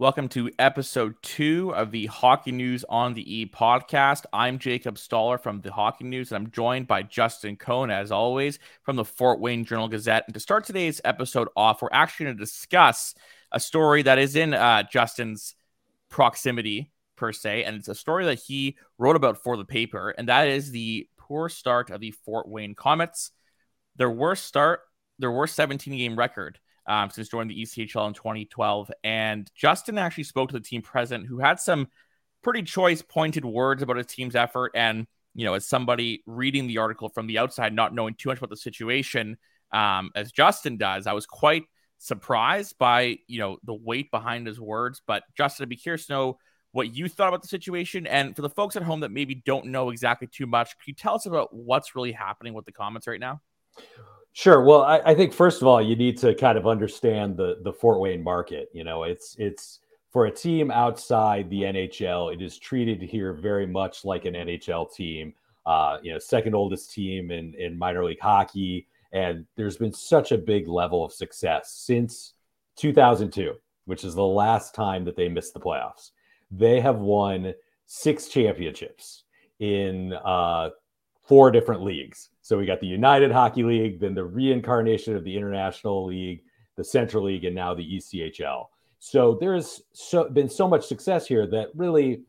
Welcome to episode two of the Hockey News on the E podcast. I'm Jacob Stoller from the Hockey News, and I'm joined by Justin Cohn, as always, from the Fort Wayne Journal Gazette. And to start today's episode off, we're actually going to discuss a story that is in uh, Justin's proximity, per se, and it's a story that he wrote about for the paper, and that is the poor start of the Fort Wayne Komets. Their worst start, their worst 17 game record um, since joining the ECHL in 2012. And Justin actually spoke to the team president who had some pretty choice, pointed words about his team's effort. And, you know, as somebody reading the article from the outside, not knowing too much about the situation, um, as Justin does, I was quite surprised by, you know, the weight behind his words. But Justin, I'd be curious to know what you thought about the situation. And for the folks at home that maybe don't know exactly too much, can you tell us about what's really happening with the Komets right now? Sure. Well, I, I, think first of all, you need to kind of understand the the Fort Wayne market. You know, it's it's for a team outside the NHL, it is treated here very much like an NHL team. Uh, you know, second oldest team in in minor league hockey, and there's been such a big level of success since 2002, which is the last time that they missed the playoffs. They have won six championships in uh, four different leagues. So we got the United Hockey League, then the reincarnation of the International League, the Central League, and now the ECHL. So there's so, been so much success here that really,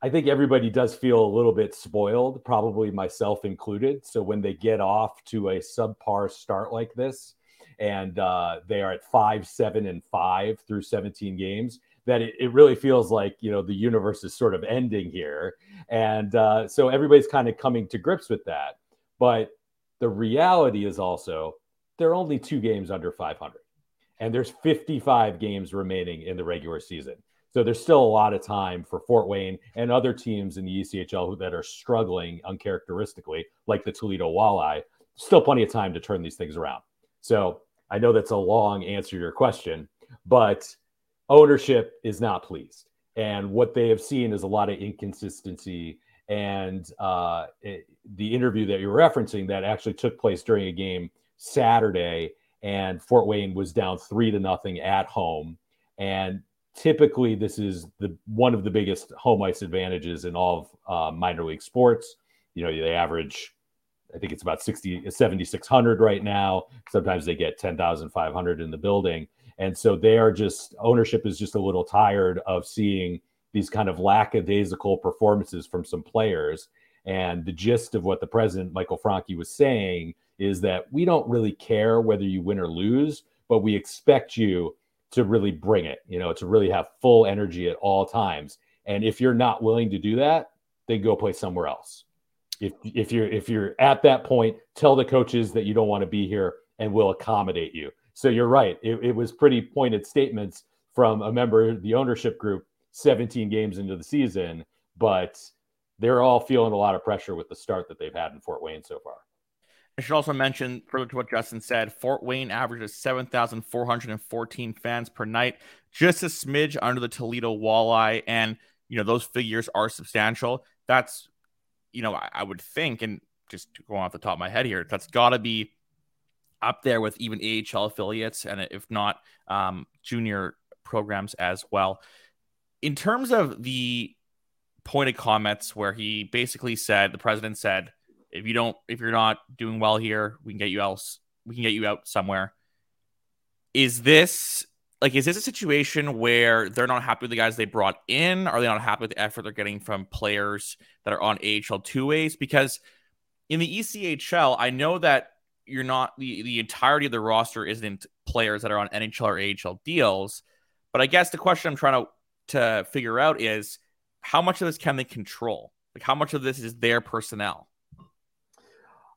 I think everybody does feel a little bit spoiled, probably myself included. So when they get off to a subpar start like this, and uh, they are at five, seven, and five through 17 games, that it, it, really feels like you know the universe is sort of ending here and uh, so everybody's kind of coming to grips with that but the reality is also there are only two games under 500 and there's 55 games remaining in the regular season so there's still a lot of time for fort wayne and other teams in the echl that are struggling uncharacteristically like the toledo walleye still plenty of time to turn these things around so i know that's a long answer to your question but ownership is not pleased. And what they have seen is a lot of inconsistency. And uh, it, the interview that you're referencing that actually took place during a game Saturday, and Fort Wayne was down three to nothing at home. And typically, this is the one of the biggest home ice advantages in all of uh, minor league sports. You know, they average I think it's about 60, 7,600 right now. Sometimes they get 10,500 in the building. And so they are just ownership is just a little tired of seeing these kind of lackadaisical performances from some players. And the gist of what the president, Michael Franke, was saying is that we don't really care whether you win or lose, but we expect you to really bring it, you know, to really have full energy at all times. And if you're not willing to do that, then go play somewhere else. If if you're if you're at that point, tell the coaches that you don't want to be here and we'll accommodate you. So you're right. It, it was pretty pointed statements from a member of the ownership group 17 games into the season, but they're all feeling a lot of pressure with the start that they've had in Fort Wayne so far. I should also mention, further to what Justin said, Fort Wayne averages 7,414 fans per night, just a smidge under the Toledo Walleye. And, you know, those figures are substantial. That's, you know, I, I would think, and just going off the top of my head here, that's got to be up there with even AHL affiliates and if not um, junior programs as well. In terms of the pointed comments where he basically said the president said if you don't if you're not doing well here we can get you else we can get you out somewhere is this like is this a situation where they're not happy with the guys they brought in are they not happy with the effort they're getting from players that are on AHL two ways because in the ECHL I know that you're not the, the entirety of the roster isn't players that are on NHL or AHL deals. But I guess the question I'm trying to to figure out is how much of this can they control? Like how much of this is their personnel?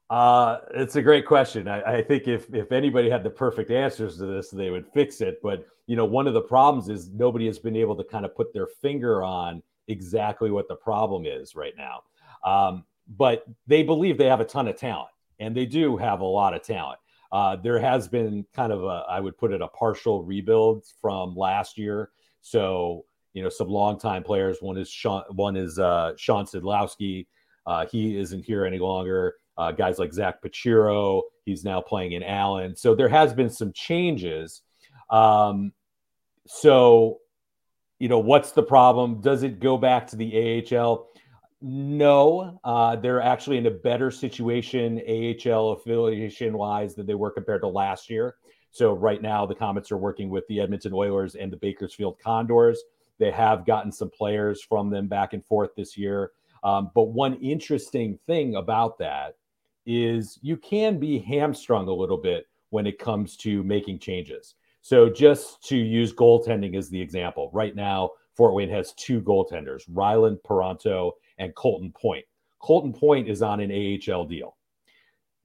Uh, it's a great question. I, I, think if if anybody had the perfect answers to this, they would fix it. But you know, one of the problems is nobody has been able to kind of put their finger on exactly what the problem is right now. Um, but they believe they have a ton of talent, and they do have a lot of talent. Uh, there has been kind of a, I would put it, a partial rebuild from last year. So you know, some longtime players. One is Shawn. One is uh, Shawn Szydlowski. Uh, he isn't here any longer. Uh, guys like Zach Pochiro, he's now playing in Allen. So there has been some changes. Um, so, you know, what's the problem? Does it go back to the AHL? No, uh, they're actually in a better situation AHL affiliation wise than they were compared to last year. So right now, the Komets are working with the Edmonton Oilers and the Bakersfield Condors. They have gotten some players from them back and forth this year. Um, but one interesting thing about that is you can be hamstrung a little bit when it comes to making changes. So just to use goaltending as the example, right now Fort Wayne has two goaltenders, Ryland Paronto and Colton Point. Colton Point is on an AHL deal.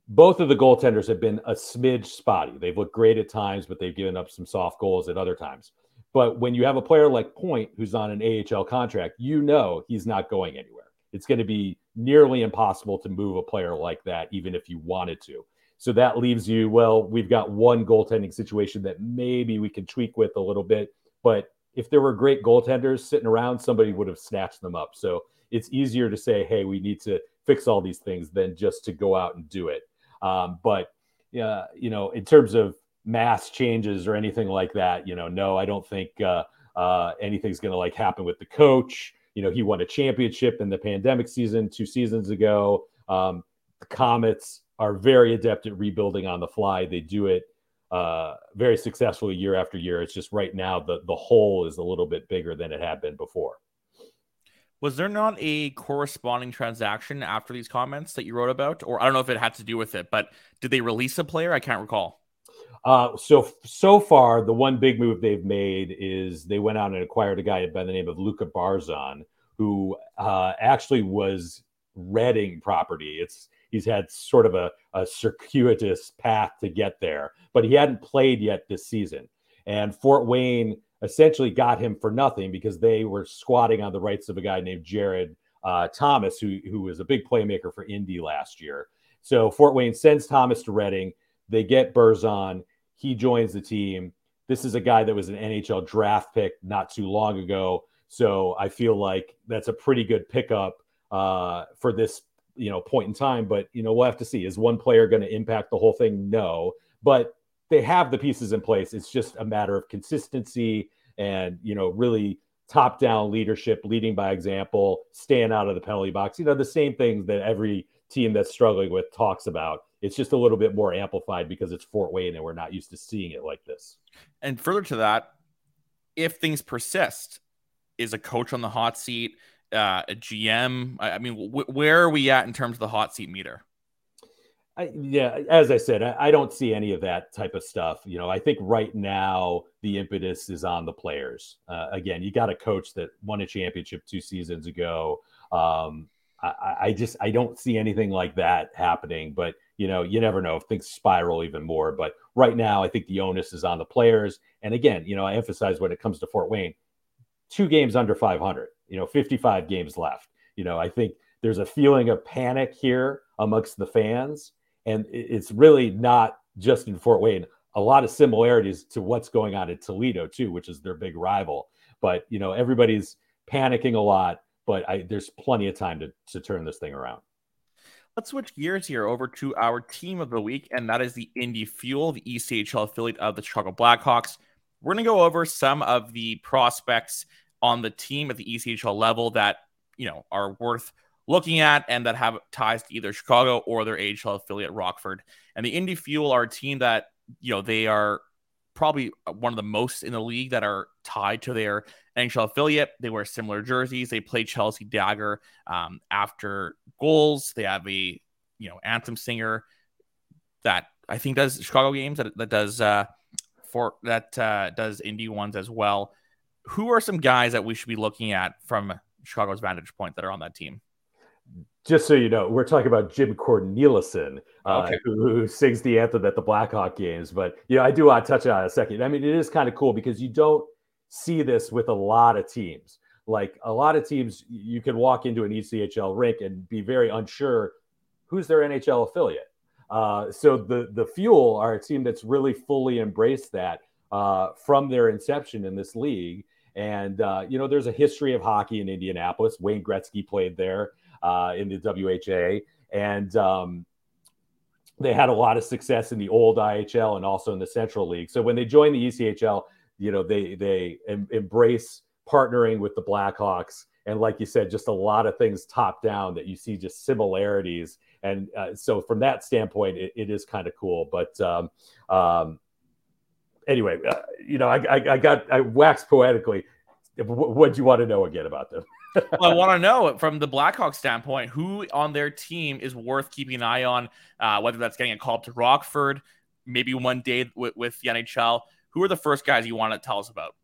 Both of the goaltenders have been a smidge spotty. They've looked great at times, but they've given up some soft goals at other times. But when you have a player like Point who's on an AHL contract, you know he's not going anywhere it's going to be nearly impossible to move a player like that, even if you wanted to. So that leaves you, well, we've got one goaltending situation that maybe we can tweak with a little bit. But if there were great goaltenders sitting around, somebody would have snatched them up. So it's easier to say, hey, we need to fix all these things than just to go out and do it. Um, but, uh, you know, in terms of mass changes or anything like that, you know, no, I don't think uh, uh, anything's going to like happen with the coach you know, he won a championship in the pandemic season two seasons ago. Um, the Komets are very adept at rebuilding on the fly. They do it uh, very successfully year after year. It's just right now the the hole is a little bit bigger than it had been before. Was there not a corresponding transaction after these comments that you wrote about, or I don't know if it had to do with it, but did they release a player? I can't recall. Uh, so so far, the one big move they've made is they went out and acquired a guy by the name of Luka Burzan, who uh, actually was Reading property. It's he's had sort of a, a circuitous path to get there, but he hadn't played yet this season. And Fort Wayne essentially got him for nothing because they were squatting on the rights of a guy named Jared uh, Thomas, who who was a big playmaker for Indy last year. So Fort Wayne sends Thomas to Reading. They get Burzan. He joins the team. This is a guy that was an NHL draft pick not too long ago. So I feel like that's a pretty good pickup uh, for this you know point in time. But you know we'll have to see. Is one player going to impact the whole thing? No, but they have the pieces in place. It's just a matter of consistency and you know really top down leadership, leading by example, staying out of the penalty box. You know the same things that every team that's struggling with talks about. It's just a little bit more amplified because it's Fort Wayne and we're not used to seeing it like this. And further to that, if things persist, is a coach on the hot seat, uh, a GM? I, I mean, wh- where are we at in terms of the hot seat meter? I, yeah, as I said, I, I, don't see any of that type of stuff. You know, I think right now the impetus is on the players. Uh, again, you got a coach that won a championship two seasons ago. Um, I, I, just I don't see anything like that happening. But you know, you never know if things spiral even more. But right now, I think the onus is on the players. And again, you know, I emphasize when it comes to Fort Wayne, two games under 500, you know, 55 games left. You know, I think there's a feeling of panic here amongst the fans. And it's really not just in Fort Wayne, a lot of similarities to what's going on in Toledo, too, which is their big rival. But, you know, everybody's panicking a lot, but I, there's plenty of time to, to turn this thing around. Let's switch gears here over to our team of the week, and that is the Indy Fuel, the ECHL affiliate of the Chicago Blackhawks. We're going to go over some of the prospects on the team at the ECHL level that, you know, are worth looking at and that have ties to either Chicago or their AHL affiliate Rockford. And the Indy Fuel are a team that, you know, they are probably one of the most in the league that are tied to their NHL affiliate. They wear similar jerseys. They play Chelsea Dagger um, after goals. They have a, you know, anthem singer that I think does Chicago games that, that does uh, for that uh, does Indy ones as well. Who are some guys that we should be looking at from Chicago's vantage point that are on that team? Just so you know, we're talking about Jim Cornelison, uh, Okay. who, who sings the anthem at the Blackhawk games. But yeah, I do want to touch on it a second. I mean, it is kind of cool because you don't see this with a lot of teams. Like a lot of teams, you can walk into an ECHL rink and be very unsure who's their NHL affiliate. Uh, so the the Fuel are a team that's really fully embraced that uh, from their inception in this league. And uh, you know, there's a history of hockey in Indianapolis. Wayne Gretzky played there uh, in the WHA, and um, they had a lot of success in the old IHL and also in the Central League. So when they joined the ECHL, you know, they they em- embrace partnering with the Blackhawks. And like you said, just a lot of things top down that you see just similarities. And uh, so from that standpoint, it, it is kind of cool. But um, um, anyway, uh, you know, I, I, I got I waxed poetically. What do you want to know again about them? well, I want to know from the Blackhawks standpoint, who on their team is worth keeping an eye on, uh, whether that's getting a call to Rockford, maybe one day with, with the NHL. Who are the first guys you want to tell us about?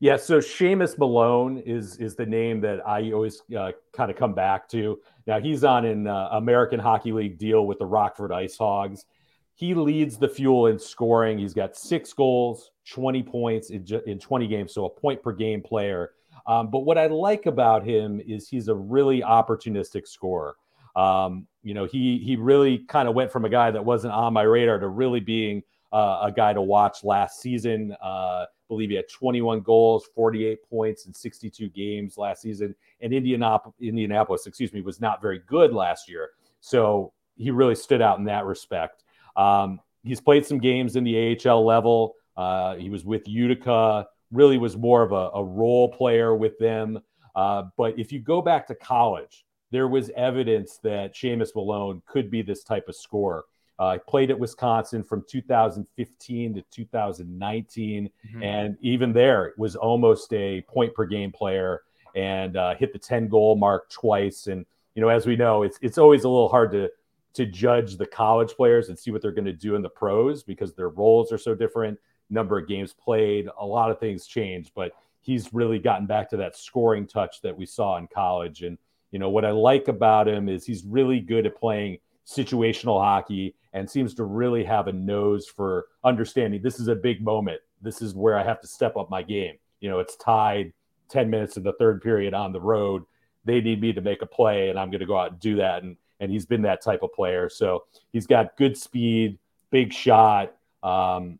Yeah, so Seamus Malone is is the name that I always uh, kind of come back to. Now he's on an uh, American Hockey League deal with the Rockford Ice Hogs. He leads the Fuel in scoring. He's got six goals, twenty points in, in twenty games, so a point per game player. Um, but what I like about him is he's a really opportunistic scorer. Um, you know, he he really kind of went from a guy that wasn't on my radar to really being uh, a guy to watch last season. Uh, believe he had 21 goals, 48 points in 62 games last season. And Indianapolis, Indianapolis, excuse me, was not very good last year. So he really stood out in that respect. Um, he's played some games in the AHL level. Uh, he was with Utica, really was more of a, a role player with them. Uh, but if you go back to college, there was evidence that Seamus Malone could be this type of scorer. Uh, played at Wisconsin from 2015 to 2019, Mhm. and even there was almost a point per game player and uh, hit the 10 goal mark twice. And you know, as we know, it's it's always a little hard to to judge the college players and see what they're going to do in the pros because their roles are so different. Number of games played, a lot of things change, but he's really gotten back to that scoring touch that we saw in college. And you know what I like about him is he's really good at playing situational hockey and seems to really have a nose for understanding this is a big moment. This is where I have to step up my game. You know, it's tied 10 minutes in the third period on the road. They need me to make a play, and I'm going to go out and do that. And and he's been that type of player. So he's got good speed, big shot. Um,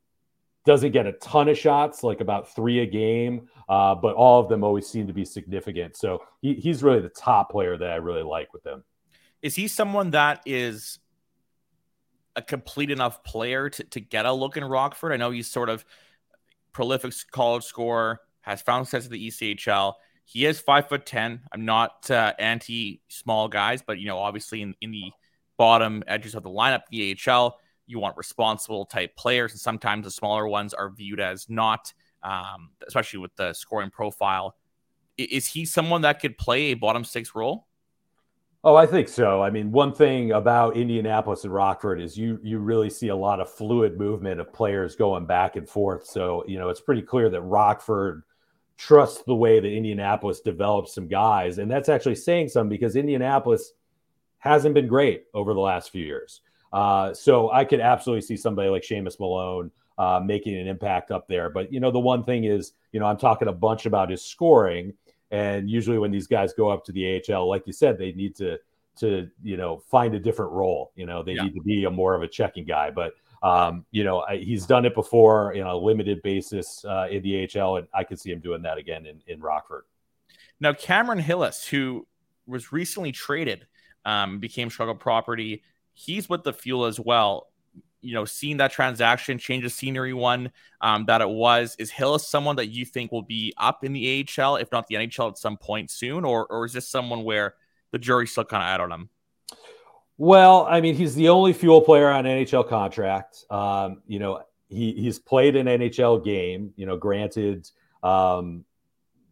doesn't get a ton of shots, like about three a game, uh, but all of them always seem to be significant. So he, he's really the top player that I really like with them. Is he someone that is a complete enough player to, to get a look in Rockford? I know he's sort of prolific college scorer, has found success at the ECHL. He is five foot ten. I'm not uh, anti small guys, but you know, obviously in, in the bottom edges of the lineup, the AHL, you want responsible type players, and sometimes the smaller ones are viewed as not, um, especially with the scoring profile. Is he someone that could play a bottom six role? Oh, I think so. I mean, one thing about Indianapolis and Rockford is you you really see a lot of fluid movement of players going back and forth. So, you know, it's pretty clear that Rockford trusts the way that Indianapolis develops some guys. And that's actually saying something because Indianapolis hasn't been great over the last few years. Uh, so I could absolutely see somebody like Seamus Malone uh, making an impact up there. But, you know, the one thing is, you know, I'm talking a bunch about his scoring. And usually when these guys go up to the AHL, like you said, they need to to you know find a different role. You know, they Yeah. need to be a more of a checking guy. But um, you know, I, he's done it before in a limited basis uh, in the AHL, and I could see him doing that again in, in Rockford. Now, Cameron Hillis, who was recently traded, um, became struggle property. He's with the fuel as well. You know, seeing that transaction change the scenery one um, that it was, is Hillis someone that you think will be up in the AHL, if not the NHL, at some point soon, or or is this someone where the jury's still kind of out on him? Well, I mean, he's the only fuel player on NHL contract. Um, you know, he he's played an NHL game. You know, granted, um,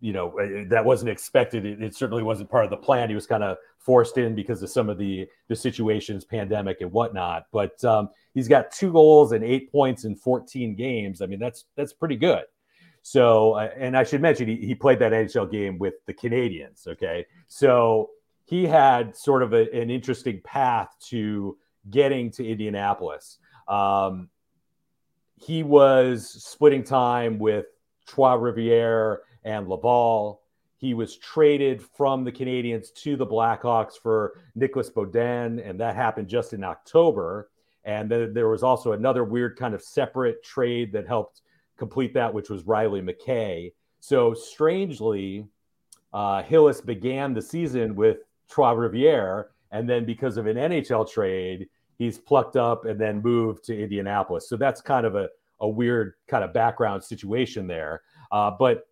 you know uh, that wasn't expected. It, it certainly wasn't part of the plan. He was kind of forced in because of some of the the situations, pandemic and whatnot. But um, he's got two goals and eight points in 14 games. I mean, that's that's pretty good. So, uh, and I should mention he, he played that NHL game with the Canadiens. Okay, so he had sort of a, an interesting path to getting to Indianapolis. Um, he was splitting time with Trois Rivières and Laval. He was traded from the Canadiens to the Blackhawks for Nicolas Beaudin, and that happened just in October. And then there was also another weird kind of separate trade that helped complete that, which was Riley McKay. So strangely, uh, Hillis began the season with Trois Rivières, and then because of an NHL trade, he's plucked up and then moved to Indianapolis. So that's kind of a, a weird kind of background situation there. Uh, but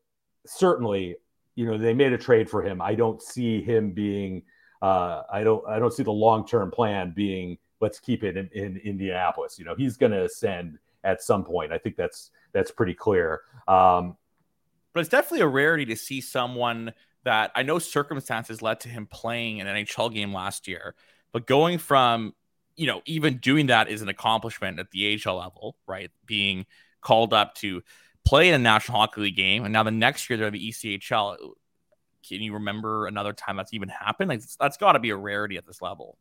certainly, you know, they made a trade for him. I don't see him being. Uh, I don't. I don't see the long term plan being. Let's keep it in, in Indianapolis. You know, he's going to ascend at some point. I think that's that's pretty clear. Um, but it's definitely a rarity to see someone that I know circumstances led to him playing an NHL game last year, but going from you know, even doing that is an accomplishment at the AHL level, right? Being called up to play in a National Hockey League game, and now the next year they're the ECHL. Can you remember another time that's even happened? Like that's got to be a rarity at this level.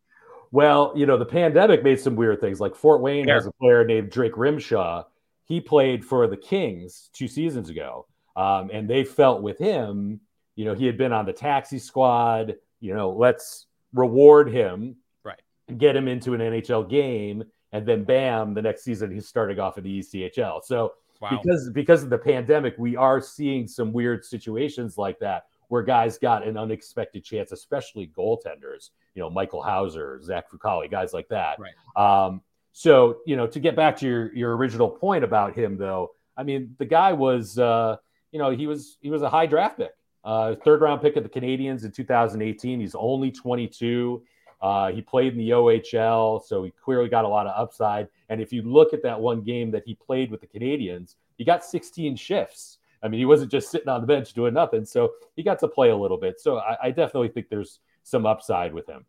Well, you know, the pandemic made some weird things. Like Fort Wayne has a player named Drake Rymsha. He played for the Kings two seasons ago, um, and they felt with him. You know, he had been on the taxi squad. You know, let's reward him right? get him into an NHL game, and then bam, the next season he's starting off in the ECHL. So wow. because because of the pandemic, we are seeing some weird situations like that where guys got an unexpected chance, especially goaltenders. You know, Michael Houser, Zach Fucale, guys like that. Right. Um, so you know, to get back to your your original point about him, though, I mean, the guy was, uh, you know, he was he was a high draft pick, uh, third round pick of the Canadiens in 2018. He's only 22. Uh, he played in the OHL, so he clearly got a lot of upside. And if you look at that one game that he played with the Canadiens, he got 16 shifts. I mean, he wasn't just sitting on the bench doing nothing. So he got to play a little bit. So I, I definitely think there's some upside with him.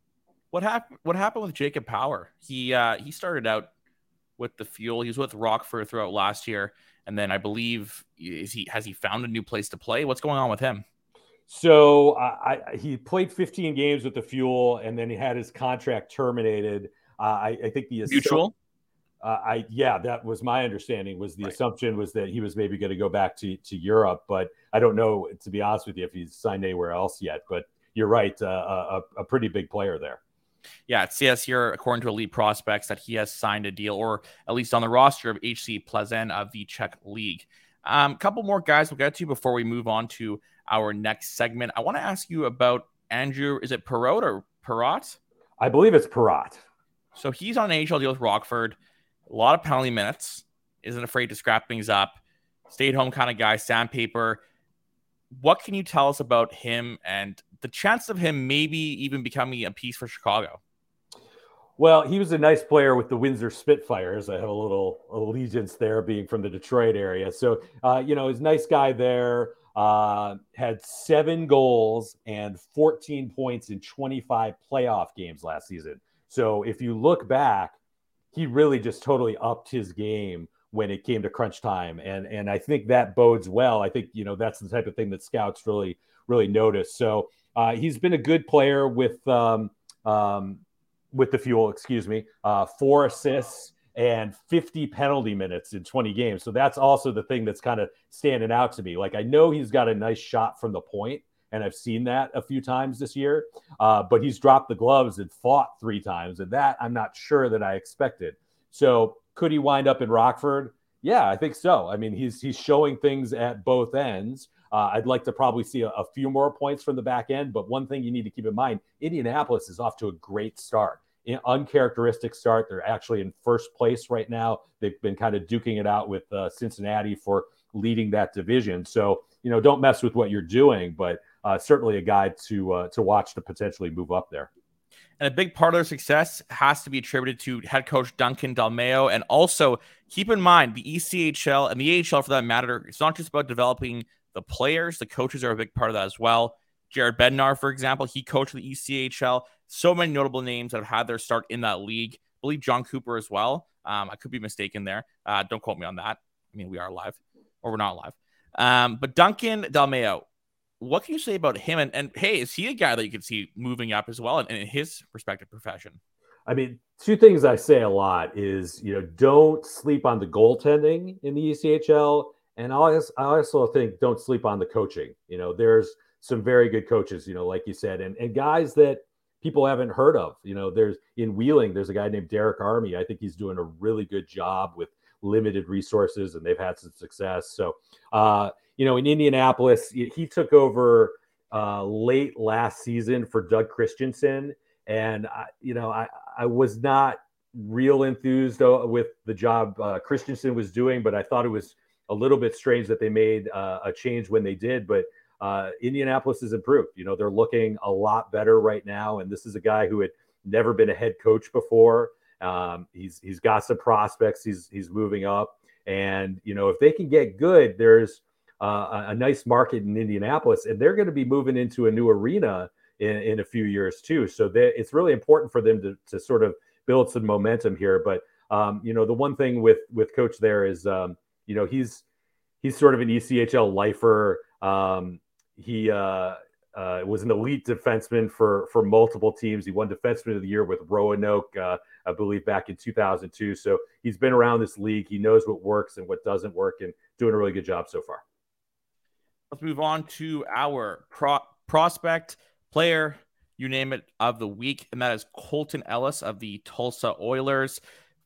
What happened? What happened with Jacob Power? He uh, he started out with the Fuel. He was with Rockford throughout last year, and then I believe is he has he found a new place to play? What's going on with him? So uh, I, he played 15 games with the Fuel, and then he had his contract terminated. Uh, I, I, think the mutual. Uh, I yeah, that was my understanding. Was the right. assumption was that he was maybe going to go back to to Europe, but I don't know to be honest with you if he's signed anywhere else yet. But you're right, uh, a, a pretty big player there. Yeah, it says here, according to Elite Prospects, that he has signed a deal, or at least on the roster of HC Plzeň of the Czech League. A um, couple more guys we'll get to before we move on to our next segment. I want to ask you about Andrew. Is it Perrott or Perrott? I believe it's Perrott. So he's on an AHL deal with Rockford. A lot of penalty minutes. Isn't afraid to scrap things up. Stay at home kind of guy. Sandpaper. What can you tell us about him and the chance of him maybe even becoming a piece for Chicago? Well, he was a nice player with the Windsor Spitfires. I have a little allegiance there, being from the Detroit area. So, uh, you know, he's a nice guy there. Uh, had seven goals and 14 points in 25 playoff games last season. So, if you look back, he really just totally upped his game when it came to crunch time, and and I think that bodes well. I think you know that's the type of thing that scouts really really notice. So, uh, he's been a good player with. Um, um, with the fuel, excuse me, uh, four assists and 50 penalty minutes in 20 games. So that's also the thing that's kind of standing out to me. Like I know he's got a nice shot from the point, and I've seen that a few times this year. Uh, but he's dropped the gloves and fought three times, and that I'm not sure that I expected. So could he wind up in Rockford? Yeah, I think so. I mean, he's he's showing things at both ends. Uh, I'd like to probably see a, a, few more points from the back end, but one thing you need to keep in mind Indianapolis is off to a great start. Uncharacteristic start. They're actually in first place right now. They've been kind of duking it out with uh, Cincinnati for leading that division. So, you know, don't mess with what you're doing, but uh, certainly a guy to uh, to watch to potentially move up there. And a big part of their success has to be attributed to head coach Duncan Dalmao. And also keep in mind the ECHL and the AHL for that matter, it's not just about developing the players, the coaches are a big part of that as well. Jared Bednar, for example, he coached the ECHL. So many notable names that have had their start in that league. I believe Jon Cooper as well. Um, I could be mistaken there. Uh, don't quote me on that. I mean, we are live or we're not live. Um, but Duncan Dalmao, what can you say about him? And, and hey, is he a guy that you can see moving up as well in, in his respective profession? I mean, two things I say a lot is you know don't sleep on the goaltending in the ECHL, and I also, I also think don't sleep on the coaching. You know, there's some very good coaches, you know, like you said, and and guys that people haven't heard of. You know, there's in Wheeling, there's a guy named Derek Army. I think he's doing a really good job with limited resources, and they've had some success. So, uh, you know, in Indianapolis, he took over uh, late last season for Doug Christensen, and I, you know, I I was not real enthused uh, with the job uh, Christensen was doing, but I thought it was a little bit strange that they made uh, a change when they did. But uh, Indianapolis has improved. You know, they're looking a lot better right now. And this is a guy who had never been a head coach before. Um, he's he's got some prospects. He's he's moving up, and you know, if they can get good, there's uh, a, nice market in Indianapolis, and they're going to be moving into a new arena in, in a few years too. So they, it's really important for them to to sort of build some momentum here. But um, you know, the one thing with with coach there is, um, you know, he's he's sort of an ECHL lifer. Um, he uh, uh, was an elite defenseman for for multiple teams. He won Defenseman of the Year with Roanoke, uh, I believe, back in 2002. So he's been around this league. He knows what works and what doesn't work, and doing a really good job so far. Let's move on to our pro- prospect player, you name it, of the week, and that is Colten Ellis of the Tulsa Oilers.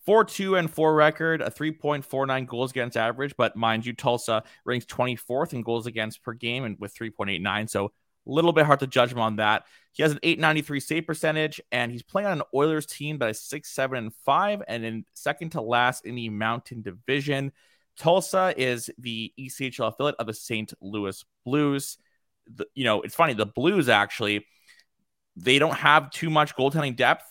4 2 and 4 record, a 3.49 goals against average. But mind you, Tulsa ranks 24th in goals against per game and with 3.89. So a little bit hard to judge him on that. He has an 893 save percentage, and he's playing on an Oilers team that is 6 7 and 5 and in second to last in the Mountain Division. Tulsa is the ECHL affiliate of the St. Louis Blues. The, you know, it's funny, the Blues actually, they don't have too much goaltending depth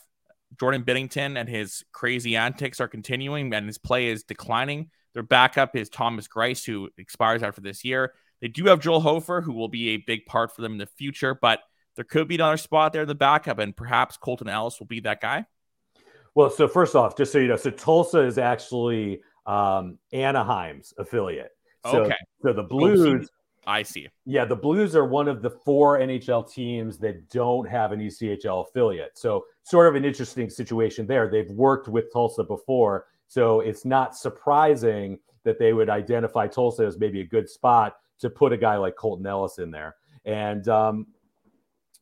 Jordan Binnington and his crazy antics are continuing and his play is declining. Their backup is Thomas Greiss, who expires after this year. They do have Joel Hofer, who will be a big part for them in the future, but there could be another spot there in the backup, and perhaps Colten Ellis will be that guy. Well, so first off, just so you know, so Tulsa is actually um, Anaheim's affiliate. So, okay. So the Blues I see. Yeah, the Blues are one of the four NHL teams that don't have an ECHL affiliate. So, sort of an interesting situation there. They've worked with Tulsa before. So, it's not surprising that they would identify Tulsa as maybe a good spot to put a guy like Colten Ellis in there. And, um,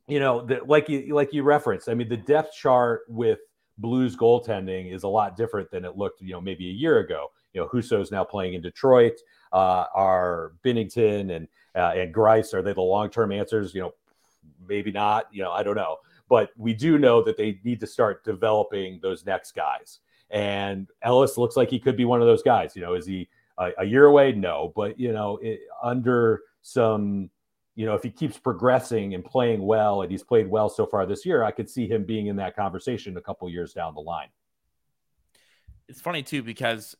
you know, the, like you like you referenced, I mean, the depth chart with Blues goaltending is a lot different than it looked, you know, maybe a year ago. You know, Husso's now playing in Detroit uh, are Binnington and uh, and Greiss are they the long term answers? You know, maybe not. You know, I don't know, but we do know that they need to start developing those next guys. And Ellis looks like he could be one of those guys. You know, is he a, a year away? No, but you know, it, under some you know, if he keeps progressing and playing well, and he's played well so far this year, I could see him being in that conversation a couple years down the line. It's funny too because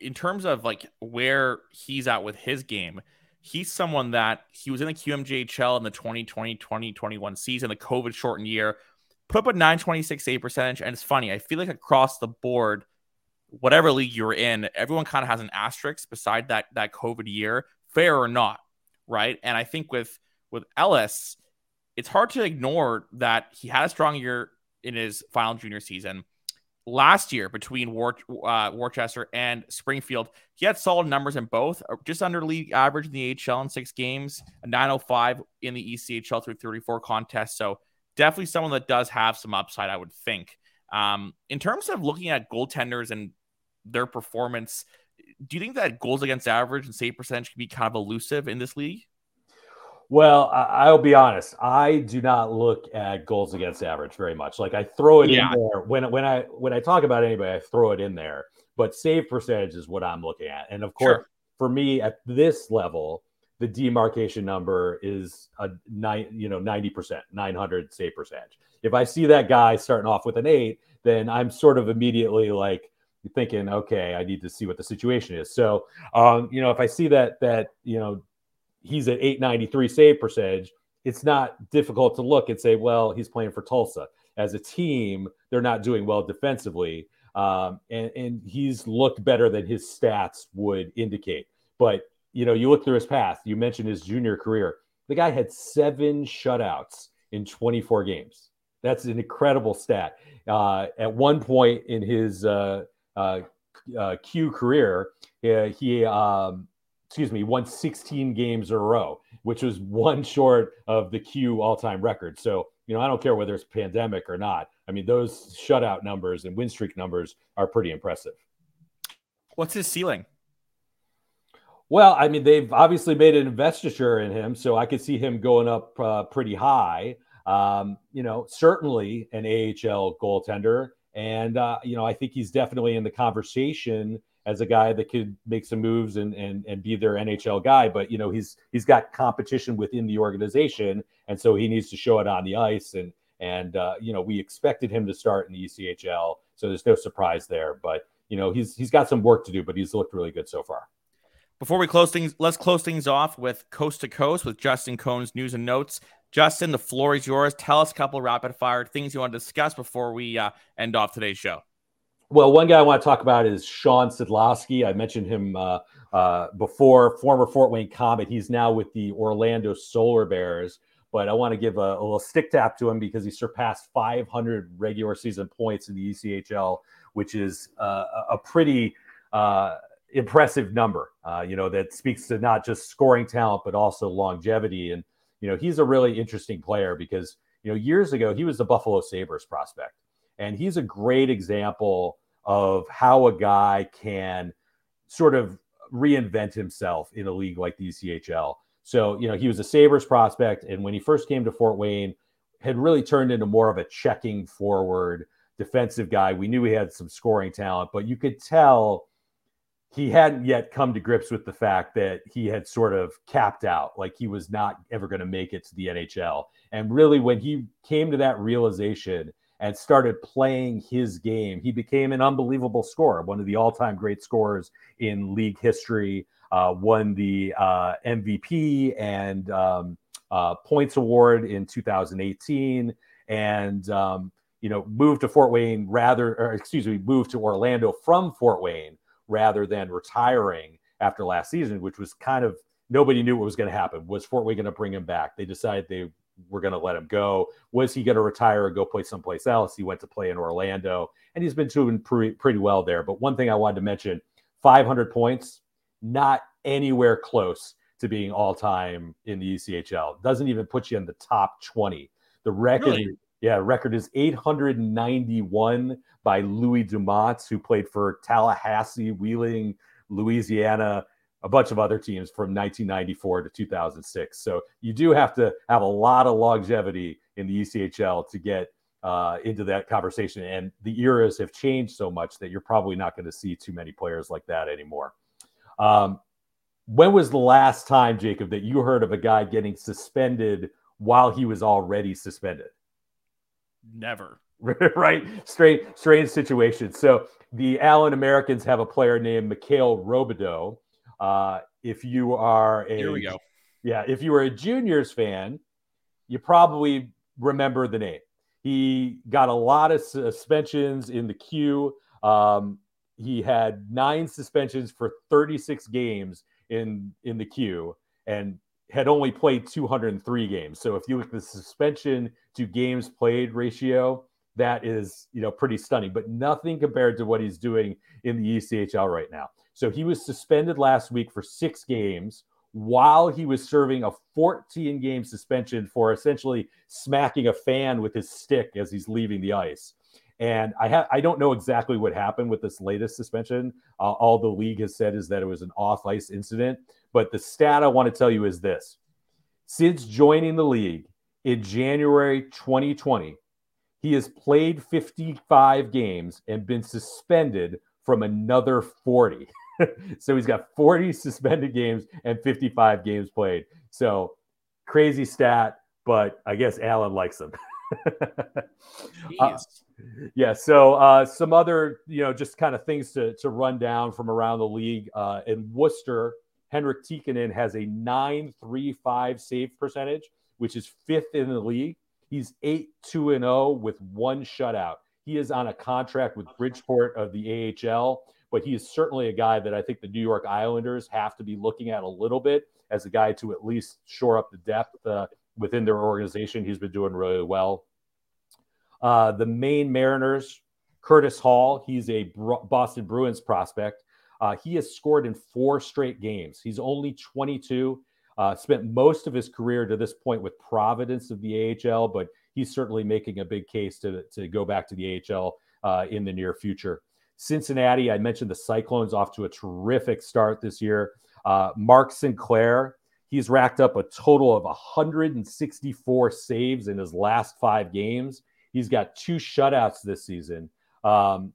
in terms of like where he's at with his game, he's someone that he was in the QMJHL in the 2020 2021 season, the COVID shortened year, put up a 926 save percentage. And it's funny, I feel like across the board, whatever league you're in, everyone kind of has an asterisk beside that that COVID year, fair or not, right? And I think with with Ellis, it's hard to ignore that he had a strong year in his final junior season last year between War, uh, Worcester and Springfield. He had solid numbers in both, uh, just under league average in the HL in six games, a 905 in the ECHL through 34 contests. So definitely someone that does have some upside, I would think. Um, in terms of looking at goaltenders and their performance, do you think that goals against average and save percentage can be kind of elusive in this league? Well, I, will be honest. I do not look at goals against average very much. Like I throw it yeah. in there when when I when I talk about anybody, I throw it in there. But save percentage is what I'm looking at. And of course, sure. for me at this level, the demarcation number is a nine, you know, 90%, 900 save percentage. If I see that guy starting off with an eight, then I'm sort of immediately like thinking, okay, I need to see what the situation is. So, um, you know, if I see that that you know he's at 893 save percentage, it's not difficult to look and say, well, he's playing for Tulsa. As a team, they're not doing well defensively. Um, and, and he's looked better than his stats would indicate. But, you know, you look through his path, you mentioned his junior career. The guy had seven shutouts in 24 games. That's an incredible stat. Uh, at one point in his uh Q career, he um, excuse me won 16 games in a row, which was one short of the Q all-time record. So you know, I don't care whether it's pandemic or not. I mean, those shutout numbers and win streak numbers are pretty impressive. What's his ceiling? Well, I mean, they've obviously made an investiture in him, so I could see him going up uh, pretty high. Um, you know, certainly an AHL goaltender, and uh, you know, I think he's definitely in the conversation as a guy that could make some moves and and and be their NHL guy. But you know, he's he's got competition within the organization, and so he needs to show it on the ice. And and uh, you know, we expected him to start in the ECHL, so there's no surprise there. But you know, he's he's got some work to do, but he's looked really good so far. Before we close things, let's close things off with Coast to Coast with Justin Cohn's news and notes. Justin, the floor is yours. Tell us a couple rapid fire things you want to discuss before we uh, end off today's show. Well, one guy I want to talk about is Shawn Szydlowski. I mentioned him uh, uh, before, former Fort Wayne Komet. He's now with the Orlando Solar Bears. But I want to give a, a little stick tap to him because he surpassed 500 regular season points in the ECHL, which is uh, a pretty uh, impressive number. Uh, you know that speaks to not just scoring talent but also longevity. And you know he's a really interesting player because you know years ago he was the Buffalo Sabres prospect, and he's a great example of how a guy can sort of reinvent himself in a league like the ECHL. So you know he was a Sabres prospect, and when he first came to Fort Wayne, had really turned into more of a checking forward defensive guy. We knew he had some scoring talent, but you could tell he hadn't yet come to grips with the fact that he had sort of capped out, like he was not ever going to make it to the NHL. And really, when he came to that realization and started playing his game, he became an unbelievable scorer, one of the all time great scorers in league history, uh, won the uh, MVP and um, uh, points award in 2018. And, um, you know, moved to Fort Wayne rather, or excuse me, moved to Orlando from Fort Wayne rather than retiring after last season, which was kind of nobody knew what was going to happen. Was Fort Wayne going to bring him back? They decided they were going to let him go. Was he going to retire or go play someplace else? He went to play in Orlando, and he's been doing pretty, pretty well there. But one thing I wanted to mention 500 points, not anywhere close to being all time in the ECHL. Doesn't even put you in the top 20. The record, really? Yeah, record is 891 by Louis Dumont, who played for Tallahassee, Wheeling, Louisiana, a bunch of other teams from 1994 to 2006. So you do have to have a lot of longevity in the ECHL to get uh, into that conversation. And the eras have changed so much that you're probably not going to see too many players like that anymore. Um, when was the last time, Jacob, that you heard of a guy getting suspended while he was already suspended? Never. right? Strange, strange situation. So the Allen Americans have a player named Mikael Robidoux. Uh, if you are a here we go. Yeah, if you were a juniors fan, you probably remember the name. He got a lot of suspensions in the Q. Um, he had nine suspensions for 36 games in in the Q, and had only played 203 games. So if you look at the suspension to games played ratio, that is, you know, pretty stunning, but nothing compared to what he's doing in the ECHL right now. So he was suspended last week for six games while he was serving a 14 game suspension for essentially smacking a fan with his stick as he's leaving the ice. And I ha- I don't know exactly what happened with this latest suspension. Uh, all the league has said is that it was an off ice incident. But the stat I want to tell you is this: since joining the league in January 2020, he has played 55 games and been suspended from another 40. so he's got 40 suspended games and 55 games played. So crazy stat, but I guess Allen likes him. uh, yeah. So uh, some other, you know, just kind of things to, to run down from around the league. Uh, in Worcester, Henrik Tikkanen has a 935 save percentage, which is fifth in the league. He's 8 2 and 0 with one shutout. He is on a contract with Bridgeport of the AHL, but he is certainly a guy that I think the New York Islanders have to be looking at a little bit as a guy to at least shore up the depth uh, within their organization. He's been doing really well. Uh, the Maine Mariners, Curtis Hall, he's a Boston Bruins prospect. Uh, he has scored in four straight games. He's only 22. Uh, spent most of his career to this point with Providence of the AHL, but he's certainly making a big case to, to go back to the AHL uh, in the near future. Cincinnati, I mentioned the Cyclones off to a terrific start this year. Uh, Mark Sinclair, he's racked up a total of 164 saves in his last five games. He's got two shutouts this season. Um,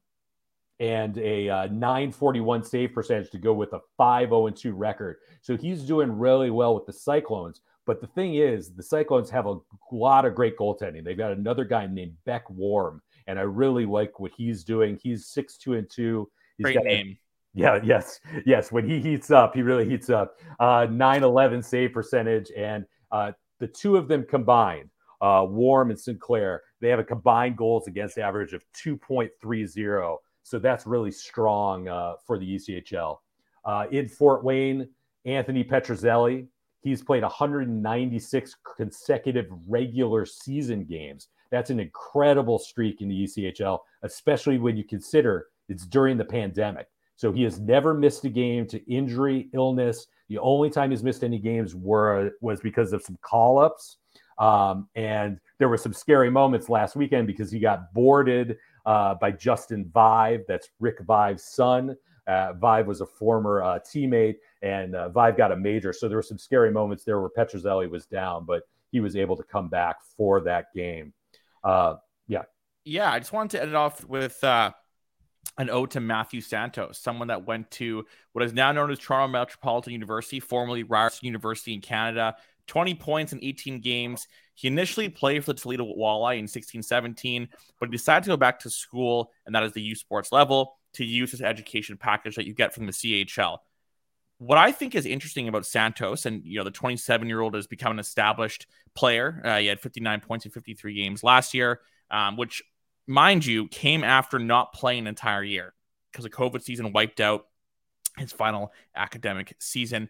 and a uh, 941 save percentage to go with a 5 0 2 record. So he's doing really well with the Cyclones. But the thing is, the Cyclones have a lot of great goaltending. They've got another guy named Beck Warm, and I really like what he's doing. He's 6 2 and 2. He's great got, name. Yeah, yes, yes. When he heats up, he really heats up. Uh, 911 save percentage, and uh, the two of them combined, uh, Warm and Sinclair, they have a combined goals against average of 2.30 so that's really strong uh, for the ECHL. Uh, in Fort Wayne, Anthony Petruzzelli, he's played 196 consecutive regular season games. That's an incredible streak in the ECHL, especially when you consider it's during the pandemic. So he has never missed a game to injury, illness. The only time he's missed any games were was because of some call ups. Um, and there were some scary moments last weekend because he got boarded uh, by Justin Vaive. That's Rick Vaive's son. Uh, Vaive was a former uh, teammate, and uh, Vaive got a major. So there were some scary moments there where Petruzzelli was down, but he was able to come back for that game. Uh, yeah. Yeah, I just wanted to end it off with uh, an ode to Matthew Santos, someone that went to what is now known as Toronto Metropolitan University, formerly Ryerson University in Canada. 20 points in 18 games. He initially played for the Toledo Walleye in 16 17, but he decided to go back to school, and that is the U Sports level, to use his education package that you get from the CHL. What I think is interesting about Santos, and you know, the 27 year old has become an established player. Uh, he had 59 points in 53 games last year, um, which, mind you, came after not playing an entire year because the COVID season wiped out his final academic season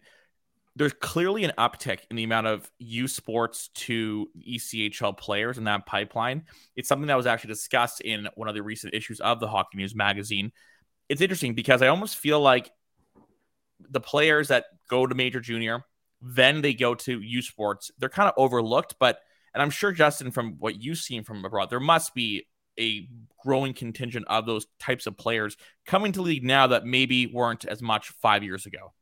there's clearly an uptick in the amount of U Sports to ECHL players in that pipeline. It's something that was actually discussed in one of the recent issues of the Hockey News magazine. It's interesting because I almost feel like the players that go to major junior, then they go to U Sports, they're kind of overlooked. But, and I'm sure, Justin, from what you've seen from abroad, there must be a growing contingent of those types of players coming to league now that maybe weren't as much five years ago.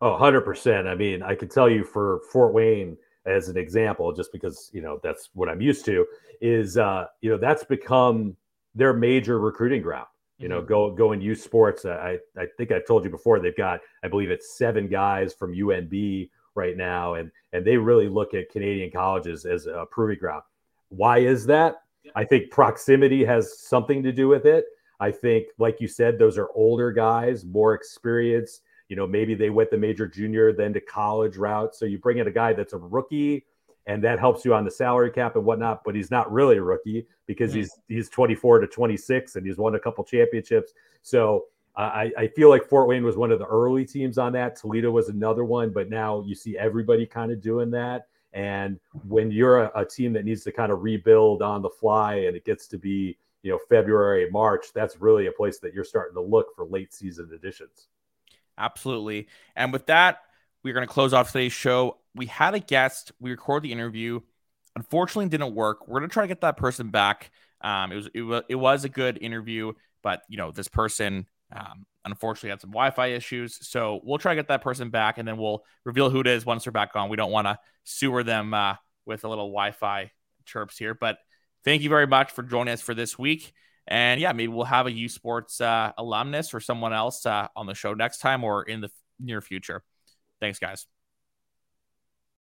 Oh, 100%. I mean, I can tell you for Fort Wayne as an example, just because, you know, that's what I'm used to, is, uh, you know, that's become their major recruiting ground. You know, mm-hmm. go go and U Sports. I I think I've told you before. They've got, I believe it's seven guys from UNB right now, and and they really look at Canadian colleges as a proving ground. Why is that? I think proximity has something to do with it. I think, like you said, those are older guys, more experienced you know, maybe they went the major junior, then to college route. So you bring in a guy that's a rookie and that helps you on the salary cap and whatnot, but he's not really a rookie because mm-hmm. he's he's 24 to 26 and he's won a couple championships. So I, I feel like Fort Wayne was one of the early teams on that. Toledo was another one, but now you see everybody kind of doing that. And when you're a, a, team that needs to kind of rebuild on the fly and it gets to be, you know, February, March, that's really a place that you're starting to look for late season additions. Absolutely. And with that, we're going to close off today's show. We had a guest. We recorded the interview. Unfortunately, didn't work. We're going to try to get that person back. Um, it was it was it was a good interview, but you know this person um, unfortunately had some Wi-Fi issues. So we'll try to get that person back, and then we'll reveal who it is once they're back on. We don't want to sewer them uh, with a little Wi-Fi chirps here, but thank you very much for joining us for this week. And yeah, maybe we'll have a U Sports uh, alumnus or someone else uh, on the show next time or in the near future. Thanks, guys.